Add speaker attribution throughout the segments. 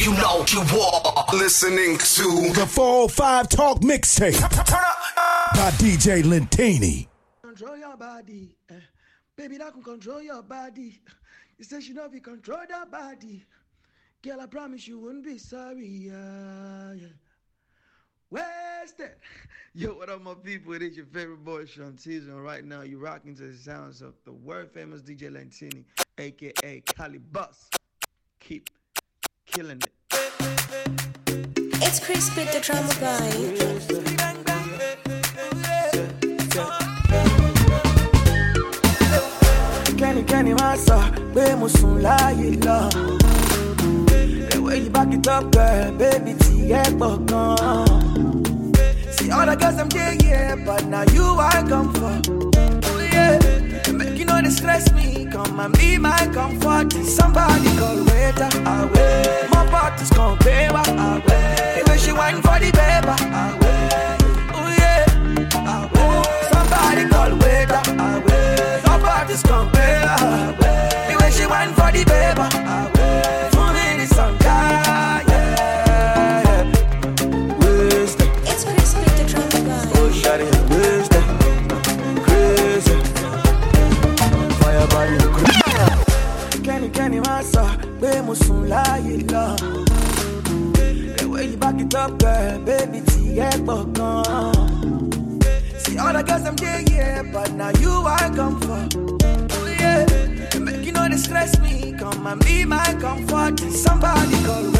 Speaker 1: you know you are listening to
Speaker 2: the 405 Talk Mixtape by DJ Lentini.
Speaker 3: Control your body. Eh. Baby, that can control your body. You say she know if you control that body. Girl, I promise you wouldn't be sorry. Yeah, yeah. Wasted. Yo, what up, my people? It is your favorite boy, Shantiz, and right now you're rocking to the sounds of the world famous DJ Lentini, aka Cali Bus. Keep killing it.
Speaker 4: It's with the drama guy.
Speaker 3: kẹ́nikẹ́ni máa sọ pé mo sùn láàyè lọ. The way you back it up, girl, baby, tí ẹ pọ̀ gan. See all the girls I'm there, but now you I come for. Yeah. Make you know they stress me, come and be my comfort. Somebody call waiter, away. My party's come. Wine for the paper, and be my comfort. Somebody call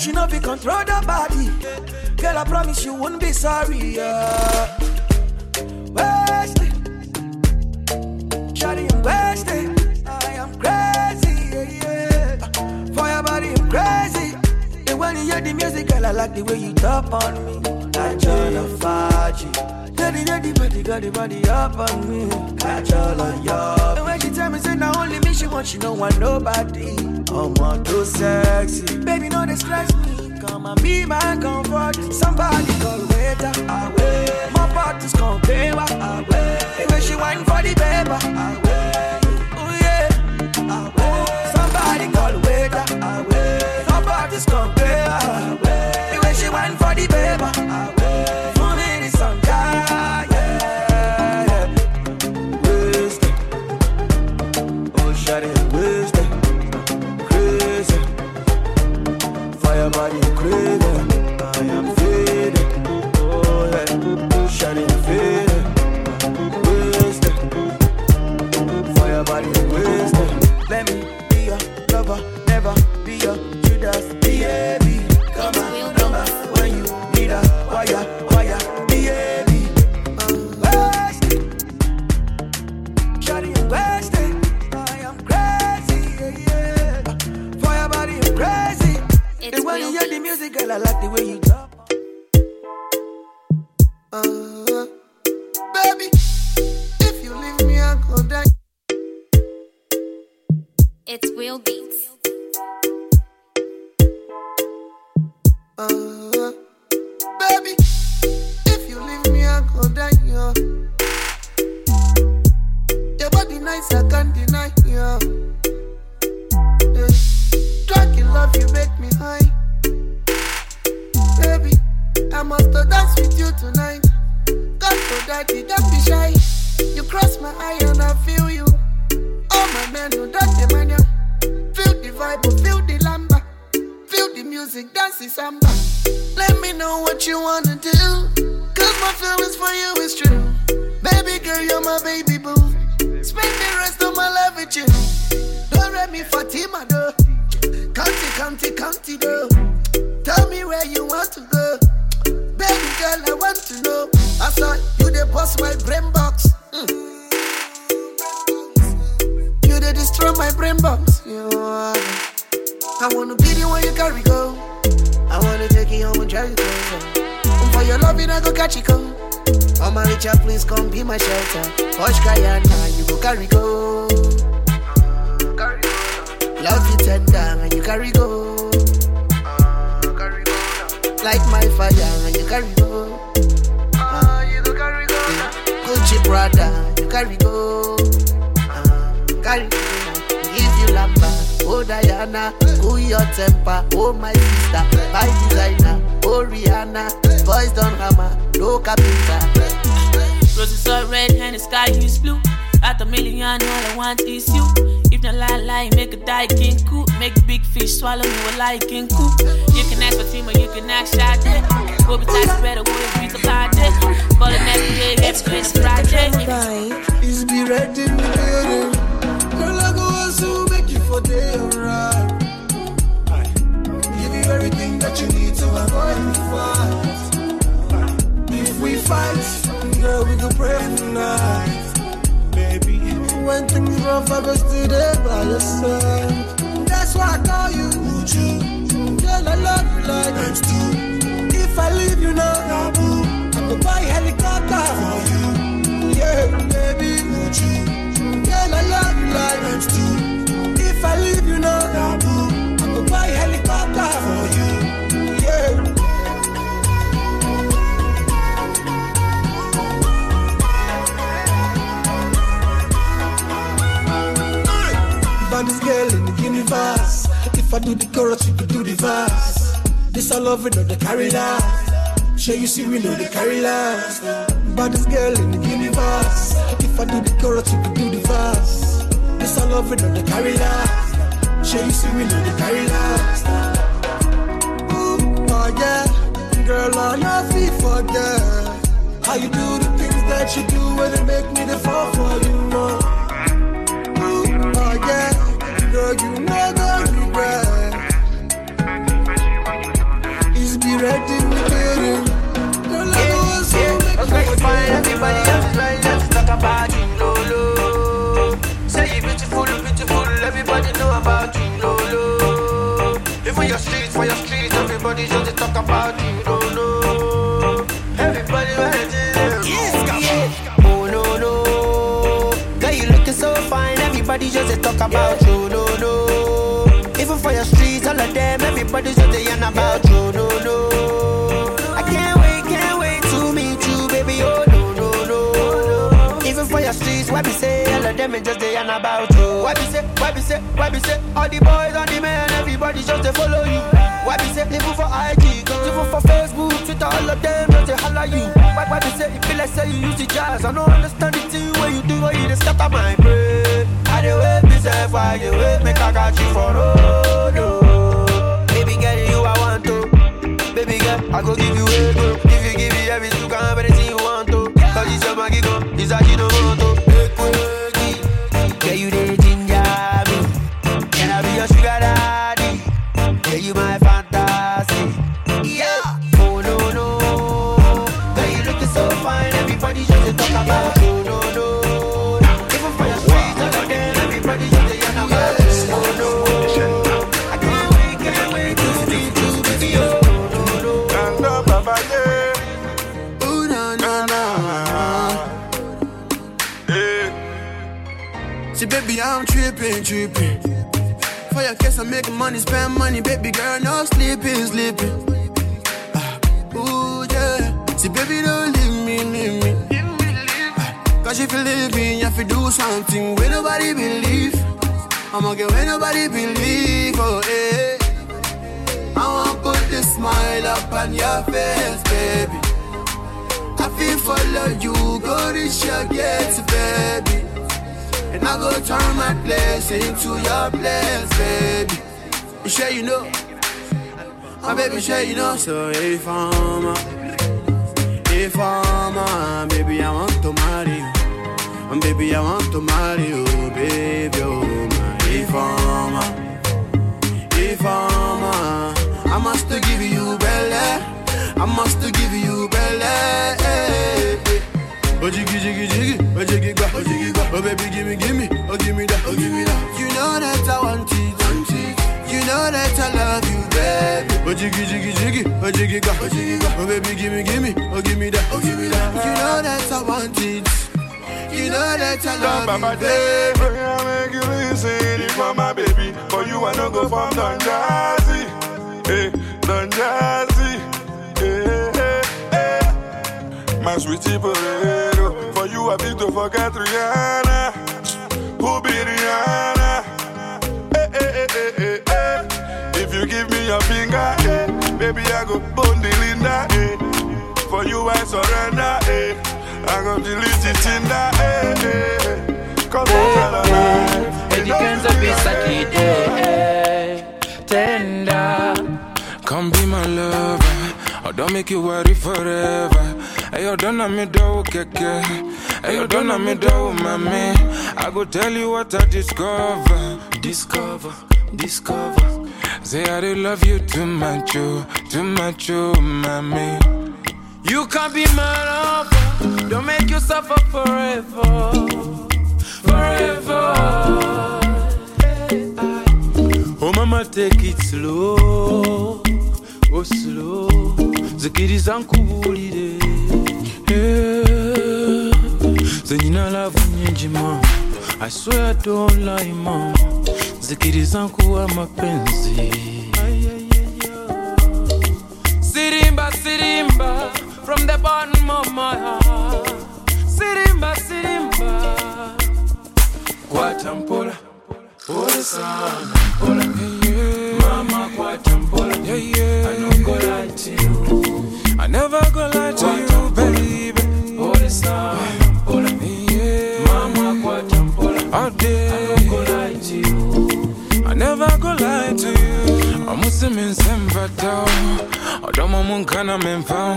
Speaker 3: She know fi control the body. Girl, I promise you won't be sorry. Yeah. Wasted. Shawty, I'm wasted. I am crazy, yeah, yeah. For your body, I'm crazy. And when you hear the music, girl, I like the way you top on me. John of Faji. Girl, you hear body, got the body up on me. Catch all of y'all. And when she tell me, say, now only me, she want, she don't want nobody. I'm on too sexy. Baby, no, they stress me. Come and be my comfort. Somebody call waiter, away. My party's come paper, away. The way she wine for the paper,
Speaker 4: It's Will Beats.
Speaker 5: Uh, baby, if you leave me, I'll go die. Yeah. Your body nice, I can't deny. Yeah. Yeah. Love, you make me high. Baby, I must dance with you tonight. God for daddy, don't be shy. You cross my eye and I feel you. My men who don't demand you. Feel the vibe, oh, feel the lamba. Feel the music, dance the samba. Let me know what you wanna do. Cause my feelings for you is true. Baby girl, you're my baby boo. Spend the rest of my life with you. Don't let me Fatima though. County, county, county though. Tell me where you want to go. Baby, girl, I want to know. I saw you they bust my brain box. Destroy my brain box. You I wanna be the one you carry go. I wanna take you home and drive you closer. And for your loving, I go catch you go. Oh my Richard, please come be my shelter. Posh Guyana, you go carry go. Uh, Love you tender and you carry go. Uh, like my fire and you carry go. Uh, Gucci brother, you carry go. Carry go. Give you lamba, oh Diana, cool your temper, oh my sister, my designer, oh Rihanna, boys don't hammer, no carpenter.
Speaker 6: Roses are red and the sky is blue. At a million, all I want is you. If not lie, lie, make a die king cool. Make big fish swallow me a like king cool. You can ask for team or you can ask shot it. We'll be tight, better, we'll be to pot it. But the next day,
Speaker 4: It's
Speaker 6: it's been
Speaker 4: Chris
Speaker 6: a
Speaker 4: with the
Speaker 6: project.
Speaker 4: drama vibe.
Speaker 7: Be ready in the building. Day alright. Give you everything that you need to avoid the fight. If we fight, girl, we can pray tonight. Baby, when things rough, I go stay there by your side. That's why I call you. Would you? Girl, I love you like times two. If I leave you now, I go buy a helicopter for you. Yeah, baby, would you? Girl, I love you like times two. If I do the chorus, you could do the verse. This I love it, know the carry last. Sure you see we know the carry last. Baddest girl in the universe. If I do the chorus, you could do the verse. This I love it, know the carry last. Sure you see we know the carry last. Ooh, oh yeah, girl, I not feel forget how you do the things that you do when they make me the fall for you
Speaker 8: everybody just talk about you, Lolo. Everybody ready? Yes, Oh no no, girl you looking so fine. Everybody just a talk about you, no no. Even for your streets, all of them, everybody just a yarn about you, no no. I can't wait, can't wait to meet you, baby. Oh no no no. Even for your streets, why be say all of them is just a yarn about you? Why be say, why be say, why be say all the boys and the men, everybody just they follow you. Why be say even for IG, even for Facebook, Twitter, all of them just they holler you. Why, why be say it feel like say you use the jazz? I don't understand the thing when you do what you just scatter my brain. I dey wait myself while you wait, make I got you for road. oh. Baby girl, you I want to. Baby girl, I go give you a go. If you give me everything, you can you want to. Cause it's your maggie go, oh, it's a baby,
Speaker 7: I'm tripping, tripping. For your case, I'm making money, spend money, baby girl, no sleeping, sleeping. Ah, ooh, yeah. See, baby, don't leave me, leave me. Ah, Cause if you leave me, you have to do something where nobody believe. I'ma get where nobody believe, oh, yeah. I wanna put this smile up on your face, baby. I feel follow you, go reach your gates, baby. And I go turn my place into your place, baby. You sure you know? My baby, sure you know. So if I'm a, if I'm a, baby, I want to marry you. And baby, I want to marry you, baby, oh my. If I'm a, if I'm a, I must give you belly.
Speaker 9: I must give you belly. Oh jiggy jiggy jiggy, oh jiggy gba, oh jiggy gba, oh baby give me give me, oh give me that, oh give me that. You know that I want it, want it. You know that I love you, baby. Oh jiggy jiggy jiggy, oh jiggy gba, oh jiggy gba, oh baby give me give me, oh give me that, oh give me that. You know that I want it. You know that I love you, baby.
Speaker 10: I make you listen, you for my baby. For you, no go from Don Jazzy. Hey, eh, Don Jazzy. Hey, eh, eh, hey, hey. My sweetie potato. For you, I think to forget Rihanna. Who be Rihanna? Hey, hey, hey, hey, hey, hey. If you give me your finger, hey, baby, I go bone the Linda. Hey. For you, I surrender. Hey. I go delete it in the hey, hey. Cause I'm tell alive.
Speaker 11: Edikenza bisakide tender
Speaker 12: Come be my lover. I don't make you worry forever. You don't know me do keke. You don't know me do mami. I go tell you what I discover. Discover, discover. Say I do love you too much, oh, too much, oh, mami. You can't be my lover. Don't make you suffer forever, forever.
Speaker 11: Oh mama take it slow Oh slow zikiriza nkubulire I swear I don't lie ma zikiriza nkuwa mapenzi. Sirimba sirimba from the bottom of my heart. Sirimba sirimba. Kwatampola Pole sana,
Speaker 12: munkana memfa.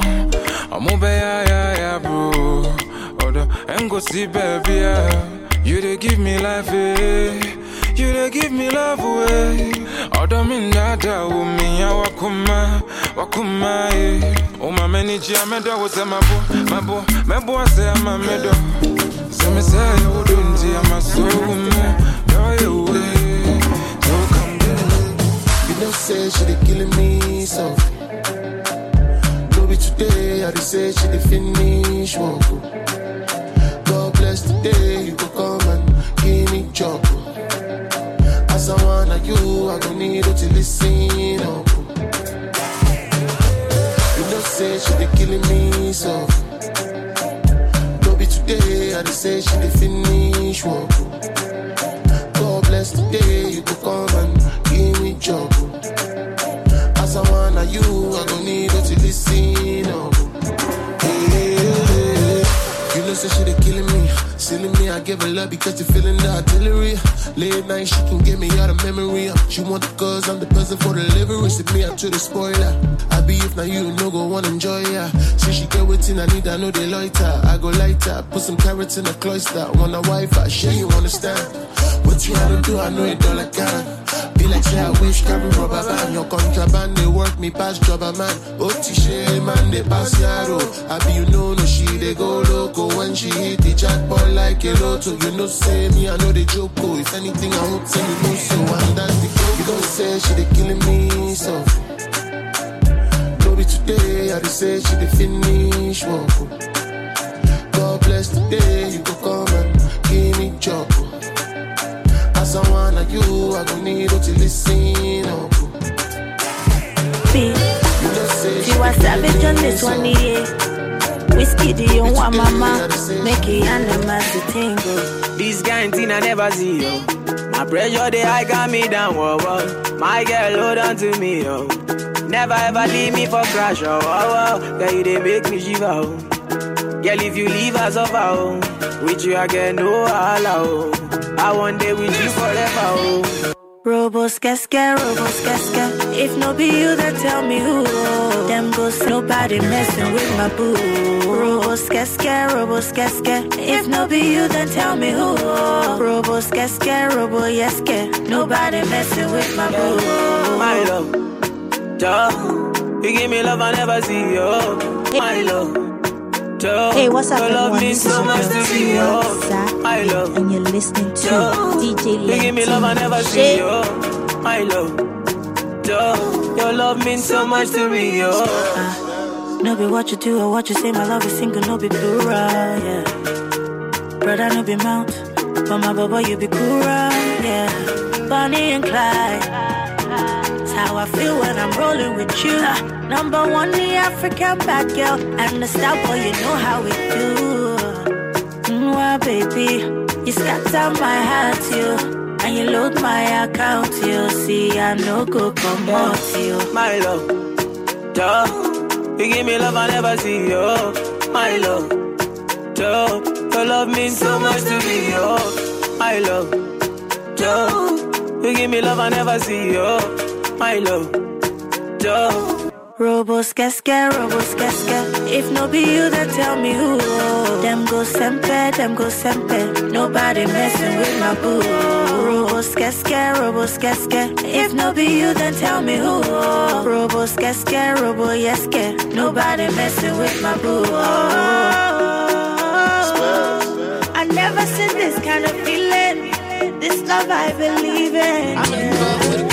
Speaker 12: Omube ya ya ya bro. Odo engo si baby ya. You dey give me life eh. You dey give me love away. Odo mi nada wo mi ya wakuma wakuma eh. O ma meni ji amedo wo se mabo mabo mebo se ama medo. Se me say you do nti ama so mo. Do you way. So come
Speaker 9: You know, say she dey killing me softly. Be today, I dey say she dey finish work. oh. God bless the day you go come and give me trouble. Oh. As I wanna you, I gon' need you to listen up. oh. You know, say she dey killing me softly. No be today, I dey say she dey finish work. oh. God bless the day you go come and give me trouble. Oh. Say she dey killing me, silly me. I give her love because they feeling the artillery. Late night, she can get me out of memory. She want the cause, I'm the person for delivery. Sit me out to the spoiler. I be if now you no go wanna enjoy ya. See she get waiting, I need, I know they loiter. I go lighter, put some carrots in the cloister. Want a wife, I sure you understand. What you had to do, I know it all I can. Like say I wish carry rubber band. Your contraband they work me past jobber man. Otishe man they pass yaro. I be you know no she they go loco. When she hit the jackpot like a lotto. You know say me I know they joke oh. If anything I hope say you know so. And that's the go You don't say she they killing me so. Be today I they say she they finish work oh. God bless the day you go come As I wanna you, I gon' need you to listen up.
Speaker 13: B. She was savage on this one, yeah. Whiskey, the young one, mama. Make it animal to tingle.
Speaker 14: This kind thing I never see, yo. My pressure, they high got me down, whoa, whoa. My girl, hold on to me, yo. Never ever leave me for crash, oh, oh, oh. Girl, you they make me shiver, oh. Girl, if you leave us over, oh. With you, again, no allow, oh. I want day with you forever, oh.
Speaker 13: Robos casca, robos casca. If no be you, then tell me who. Oh. Them ghosts, nobody messing with my boo. Robos casca, robos casca. If no be you, then tell me who. Oh. Robos casca, robo yeska. Nobody messing with my boo.
Speaker 14: My love, duh. You give me love I never see, oh, my love.
Speaker 13: Hey, what's up,
Speaker 14: your love
Speaker 13: everyone? This is
Speaker 14: so
Speaker 13: your
Speaker 14: much
Speaker 13: girl,
Speaker 14: to me,
Speaker 13: Sa,
Speaker 14: my love.
Speaker 13: and you're listening to DJ
Speaker 14: you give me love I never see, oh, my love. Joe, your love means so much to me, oh.
Speaker 13: No be what you do or what you say, my love is single, no be plural, yeah. Brother, no be mount, but my baba, you be cool, yeah. Bonnie and Clyde, how I feel when I'm rolling with you. Number one, the African bad girl, and the star boy, you know how we do. Mwah, baby, you scatter my heart, you. And you load my account, you see, I no go come out, you.
Speaker 14: My love, Joe, you give me love I never see, oh, my love. Joe, your love means so much to me, oh, my love. Joe, you give me love I never see, oh, my love. Joe.
Speaker 13: Robo skeske, robo skeske. If no be you, then tell me who. Them go sempe, them go sempe. Nobody messing with my boo. Robo skeske, robo skeske. If no be you, then tell me who. Robo skeske, robo yeske. Nobody messing with my boo. I never seen this kind of feeling. This love I believe in. I'm in love with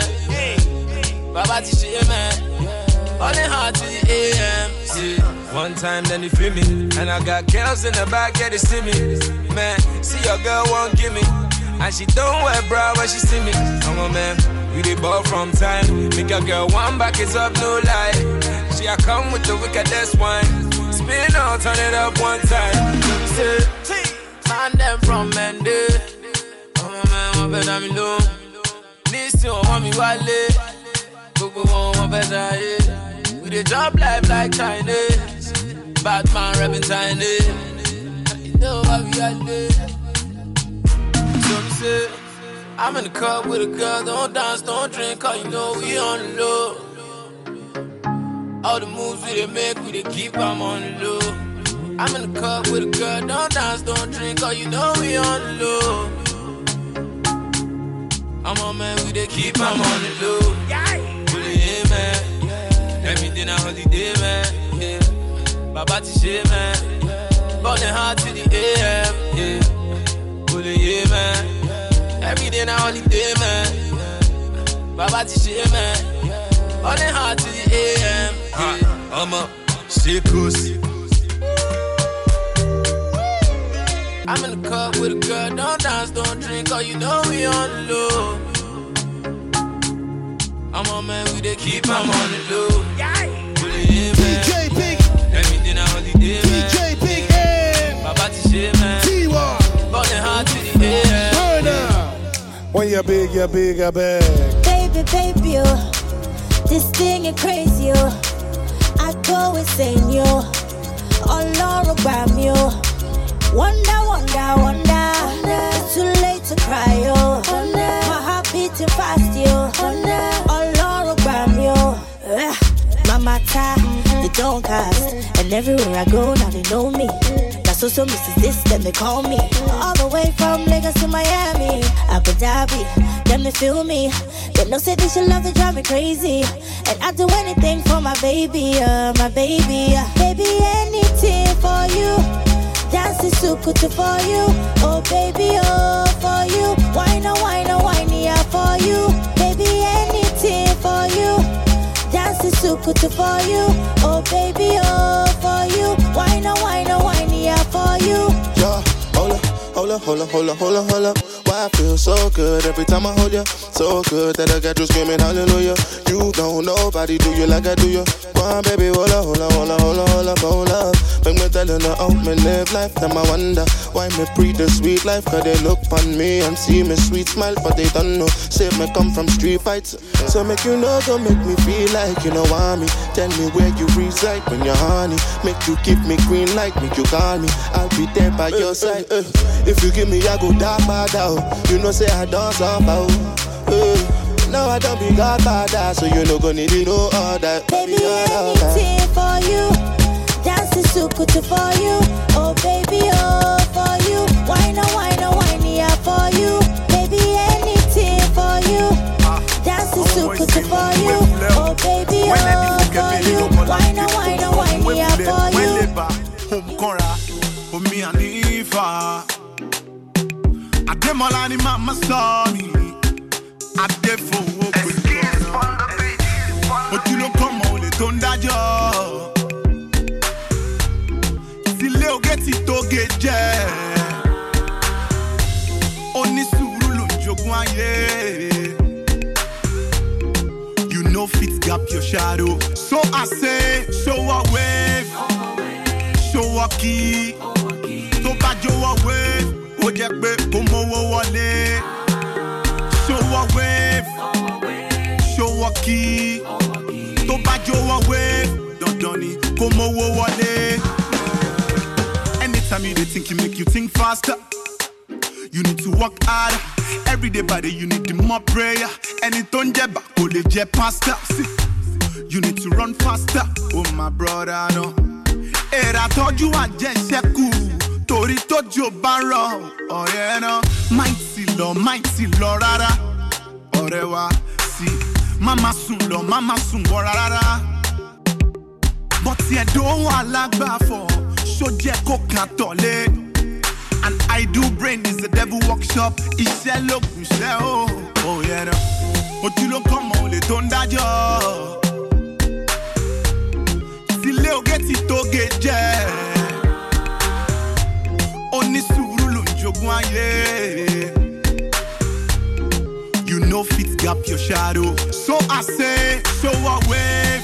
Speaker 15: Baba ti ṣe, man. Burning hard to the AM. Yeah. Kule, yeah, man. Everything a holiday, man. Baba ti ṣe, man. Burning hard to the AM. Yeah. Kule, yeah, man. Everything a holiday, man. Baba ti ṣe, man. Burning hard to the AM. Yeah. One time, then they feel me. And I got girls in the back, yeah, they see me. Man, see your girl won't give me. And she don't wear bra when she see me. I'm a man, we dey ball from time. Make your girl one back is up, no lie. She a come with the wickedest wine. Spin out, turn it up one time. Say, man them from Mende. I'm a man, one better me low. Listen, want me wale. Gbogbo wọn wọn fẹ́ ṣayé. We dey chop life like Chinese. Batman rapping Chinese. You know how we are there. So me say, I'm in the club with a girl, don't dance, don't drink, cause you know we on the low. All the moves we dey make, we dey keep 'em on the low. I'm in the club with a girl, don't dance, don't drink, cause you know we on the low. I'm on man, we dey keep 'em on the low. Man. Everything a holiday, man. Yeah. Baba ti ṣe, man. Burning hard to the AM, yeah. Fully in, man. Everything a holiday, man. Baba ti ṣe, man. Burning hard to the AM, yeah. I'm a sickos. I'm in the club with a girl, don't dance, don't drink, cause you know we on the low. I'm on man, we dey keep 'em on the low. DJ Big, everything a holiday. DJ Big, Baba ti ṣe, man.
Speaker 2: T-Wall.
Speaker 15: Burning hard to the AM.
Speaker 2: Burn. When you're big, you're big, you're big.
Speaker 4: Baby, baby, oh, this thing is crazy, oh. I go insane, yo. Ọlọ́run gbà mí o. Wonder, wonder, wonder. It's too late to cry, yo. My heart beating fast, yo. Ọlọ́run gbà mí o. Eh, Ta, they don't cast. And everywhere I go, now they know me. Now so so Mrs. This, then they call me. All the way from Lagos to Miami, Abu Dhabi. Them they feel me. They know say this your love to drive me crazy. And I do anything for my baby, uh, my baby. Uh, baby, anything for you. Dancing sukutu for you. Oh baby, oh for you. Wine oh wine oh wine yeah for you. Dancing sukutu for you. Oh baby, oh for you. Wine oh wine oh wine yeah for you.
Speaker 16: Yeah, hold up, hold up, hold up, hold up, hold up, hold up. Why I feel so good every time I hold you. So good that I got you screaming hallelujah. You don't nobody do you like I do you. Come on, baby, hold up, hold up, hold up, hold up, hold up, hold up. Make me telling her how me live life. Them I wonder why me pre the sweet life. Cause they look on me and see me sweet smile, but they don't know. Say me come from street fights. So make you know, go make me feel like you know want me. Tell me where you reside when you're honey. Make you give me green light, make you call me. I'll be there by your eh, eh, side. Eh, eh. If you give me, I go dark bad out. You know, say I dance about. No, I don't be godfather, so you no gonna need no other.
Speaker 4: Baby,
Speaker 16: all
Speaker 4: anything for you. Dancing sukutu for you. Oh, baby, oh, for you. Wine oh, wine oh, wine yeah, for you. Baby, anything for you. Dancing sukutu for you. Oh, baby, oh, for oh, you. Wine oh, wine oh, wine yeah, for you.
Speaker 17: Weleba, Omkora, Omi Anifa. Ademola ni mama sọ mi. Adefowó pẹ̀lú ọ̀nà. Ojú ló kọ́ mọ olè tó ń dájọ́. Sílé oge ti tóge jẹ́. Onísùúrù ló ń jogún ayé. You no fit gap your shadow. So I say, show a wave. Show a key. Key. Tó bá jọ̀wọ́ wave, dandan ni kò mówó wọlé. Anytime you dey think, you make you think faster. You need to work harder. Every day by day, you need the more prayer. Tó ń jẹ bá kò lè jẹ pasta. See, You need to run faster. Oh my brother, no. Èrà tọ́jú àjẹsẹ́kù. Torí tójú bá ń rọ ọ̀rẹ́ náà. Máì tí lọ, máì tí lọ rárá. Ọ̀rẹ́ wa sí. Má má sùn lọ, má má sùn wọ rárá. Bọ́tí ẹ̀dọ́ wà lágbàfọ̀. Ṣó jẹ́ kó kàn tọ̀lé. And I do brain is the devil workshop. Iṣẹ́ ló kù iṣẹ́ o. Oh yeah no. Ojú ló kọ́ mọ olè tó ń dájọ́. Sílé oge ti tóge jẹ́. Onísùúrù ló ń jogún. Fit gap your shadow. So I say, show a wave.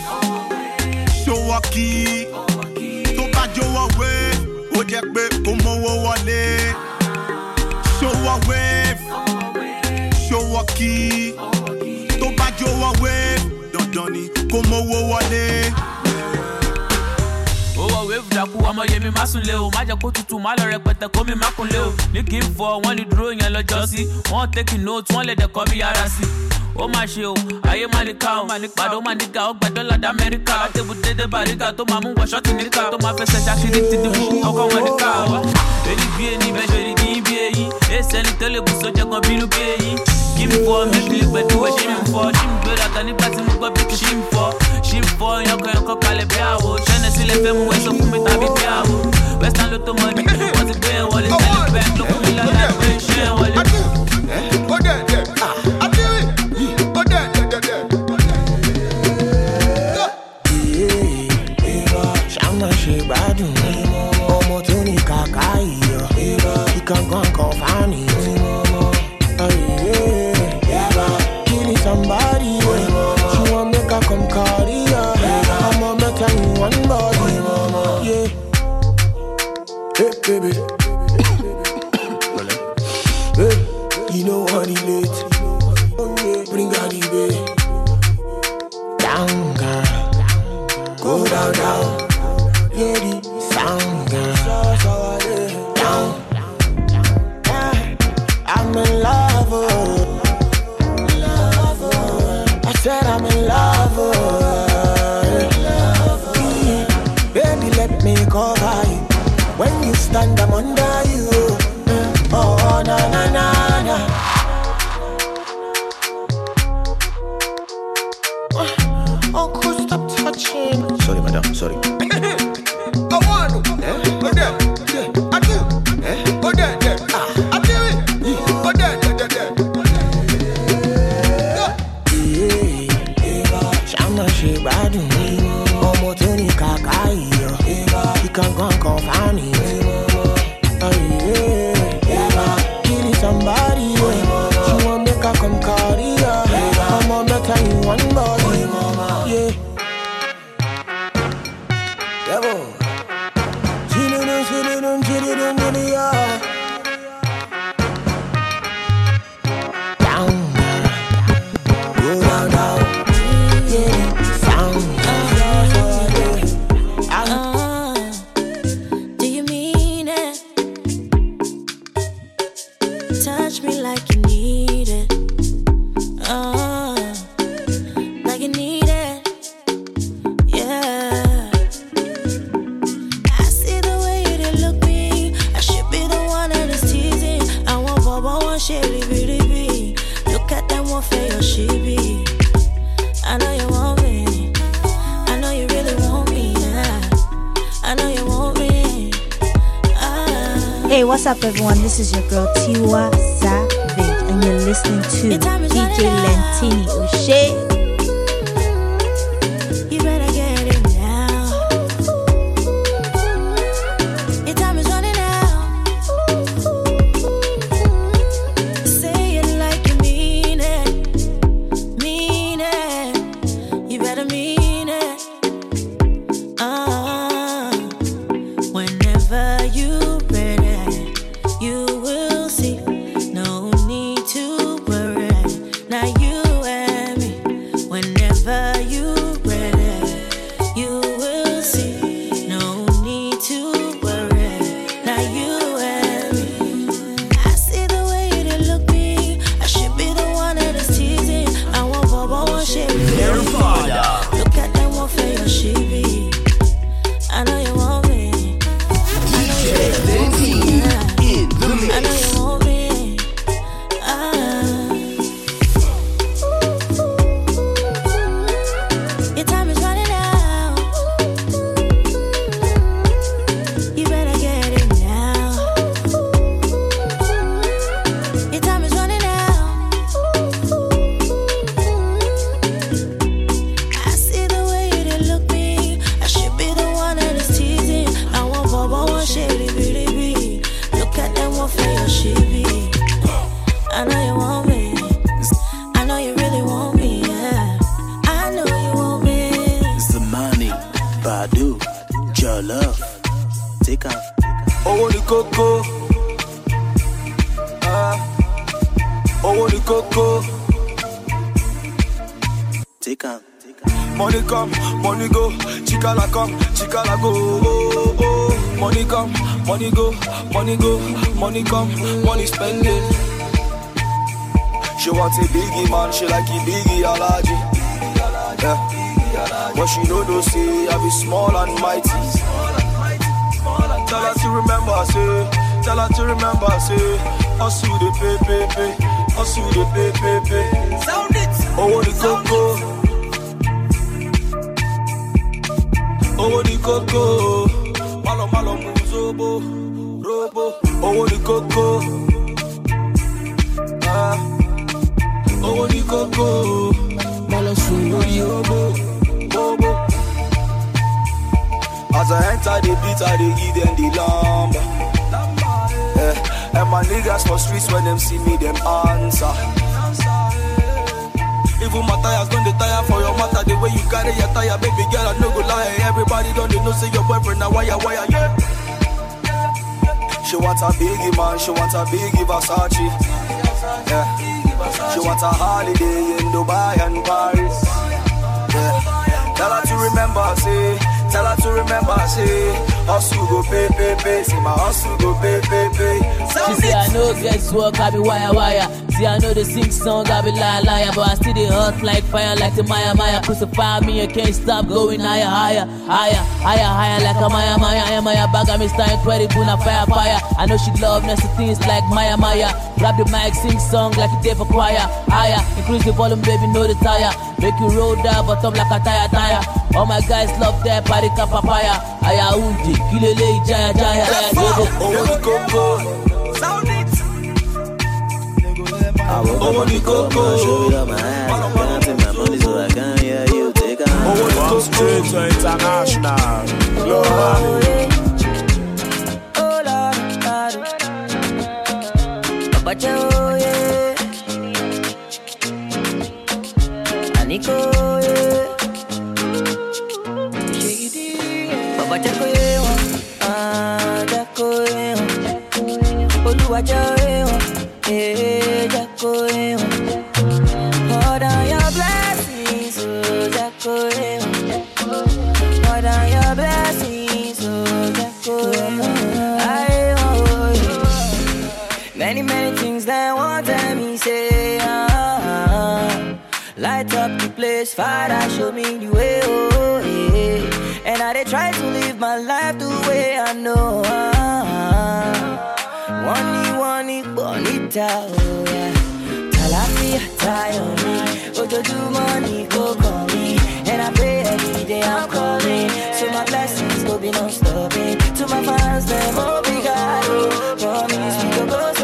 Speaker 17: Show a key. Tó bá jọ̀wọ́ wave, ó jẹ́ pé kò mówó. Show a wave. Show a key. Tó bá jọ̀wọ́ wave, dandan ni kò mówó wọlé.
Speaker 7: owó wéèvù dákú ọmọ yẹmi má sùn lé o. Má jẹ kó tutù má lọ rẹpẹtẹ kó mi má kun lé o. Ní kí n fọ wọn lè dúró yẹn lọjọ sí. Wọn tẹkì nóòtù wọn lè dẹkọ ara sí ó má ṣe o ayé má ní ká o pàdó má ní ká o gbàdọ́ ládà amẹ́ríkà látẹ̀bù dédé bàríkà tó máa mú wọ ṣọ́ọ̀tì níkà tó máa fẹsẹ̀ ṣakiri títí fún ọkọ̀ wọn níkà o. èyí bí ẹni bẹ́ẹ̀ ṣe kí n bí èyí èsì ẹni tó lè bù sójà kan bínú bí èyí kí mi fọ mẹ́fìlì pẹ̀lú ẹ̀ ṣí mi fọ ṣí mi gbéraga nígbà tí mo gbọ́ bí kì ṣí mi fọ ṣí mi fọ yankanyankan kalẹ̀ bí àwò ṣẹ́nẹ̀ sílẹ̀ fẹ́ mu ẹ̀sọ́ fún mi tàbí bí àwò western ló tó mọ ní wọ́n ti gbé wọlé tẹ́lẹ̀ bẹ́ẹ̀ ló fún mi lálẹ́ pé ṣé yẹn wọlé.
Speaker 18: Money come, money spending. She want a biggie man, she like a biggie allergy. Yeah. But she know those say I be small and mighty. Tell her to remember, say, tell her to remember, say, hustle the pay, pay, pay, hustle the pay, pay, pay. Sound it. Oh, the coco. owó ní kókó them see me, them answer. Even my tires don't tire for your matter. The way you carry your tire, baby girl, I no go lie. Everybody don't they know say your boyfriend now wire wire yeah. She want a biggie man, she want a biggie Versace. Yeah. She want a holiday in Dubai and Paris. Yeah. Tell her to remember, say. Tell her to remember, say. Hustle go pay, pay, pay. Say my hustle go pay, pay, pay.
Speaker 6: She say I know guess work, I be wire wire. See I know the sing song, I be liar liar, but I still dey hot like fire, like the Maya Maya. Crucify me, you can't stop going higher, higher, higher, higher, higher, like a Maya Maya. I am Maya bag, I'm Mr. Incredible, na fire fire. I know she love nasty things like Maya Maya. Grab the mic, sing song like a day for choir. Higher, increase the volume, baby, know the tire. Make you roll down, bottom like a tire tire. All my guys love that party papaya. Aya uji, kilele jaya jaya jaya.
Speaker 18: Owó ní kókó.
Speaker 19: I woke up and I saw you with my eyes. I can't take my money so I can't hear you take on.
Speaker 20: Oh, straight to international.
Speaker 3: Oh yeah, yeah, Baba yeah, Ah yeah, yeah. always fight, I show me the eh, way, oh, yeah. And I they try to live my life the way I know. Uh-huh. Wani, wani, bonita, oh, yeah. Talafia, tayoni, ojoojúmọ́ ni kò kàn mí. And I pray every day I'm calling. So my blessings go be non-stopping. To my fans, them, oh, big God, oh. Promise we go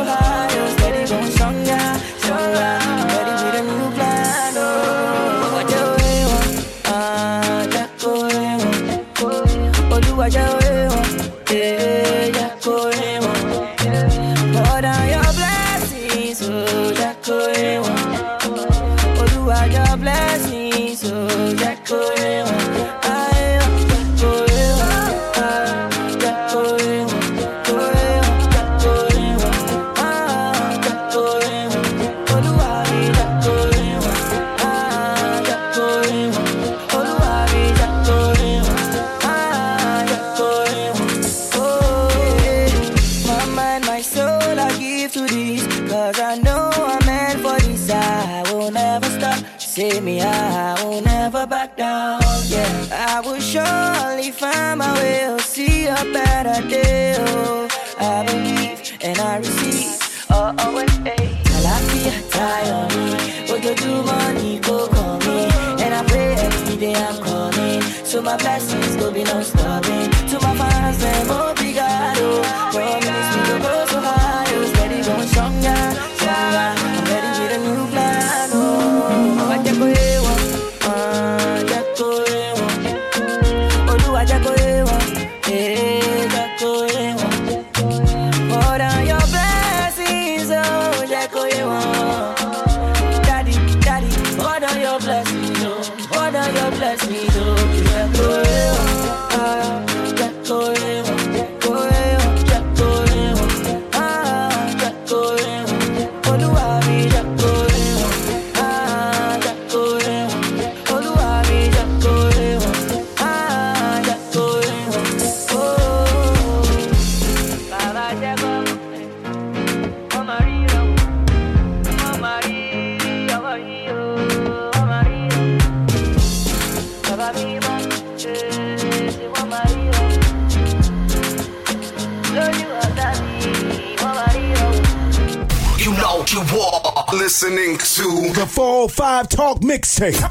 Speaker 1: listening to
Speaker 2: the 405 Talk Mixtape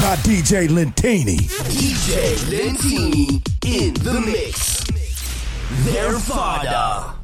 Speaker 2: by DJ Lentini.
Speaker 21: DJ Lentini in the mix. Their father.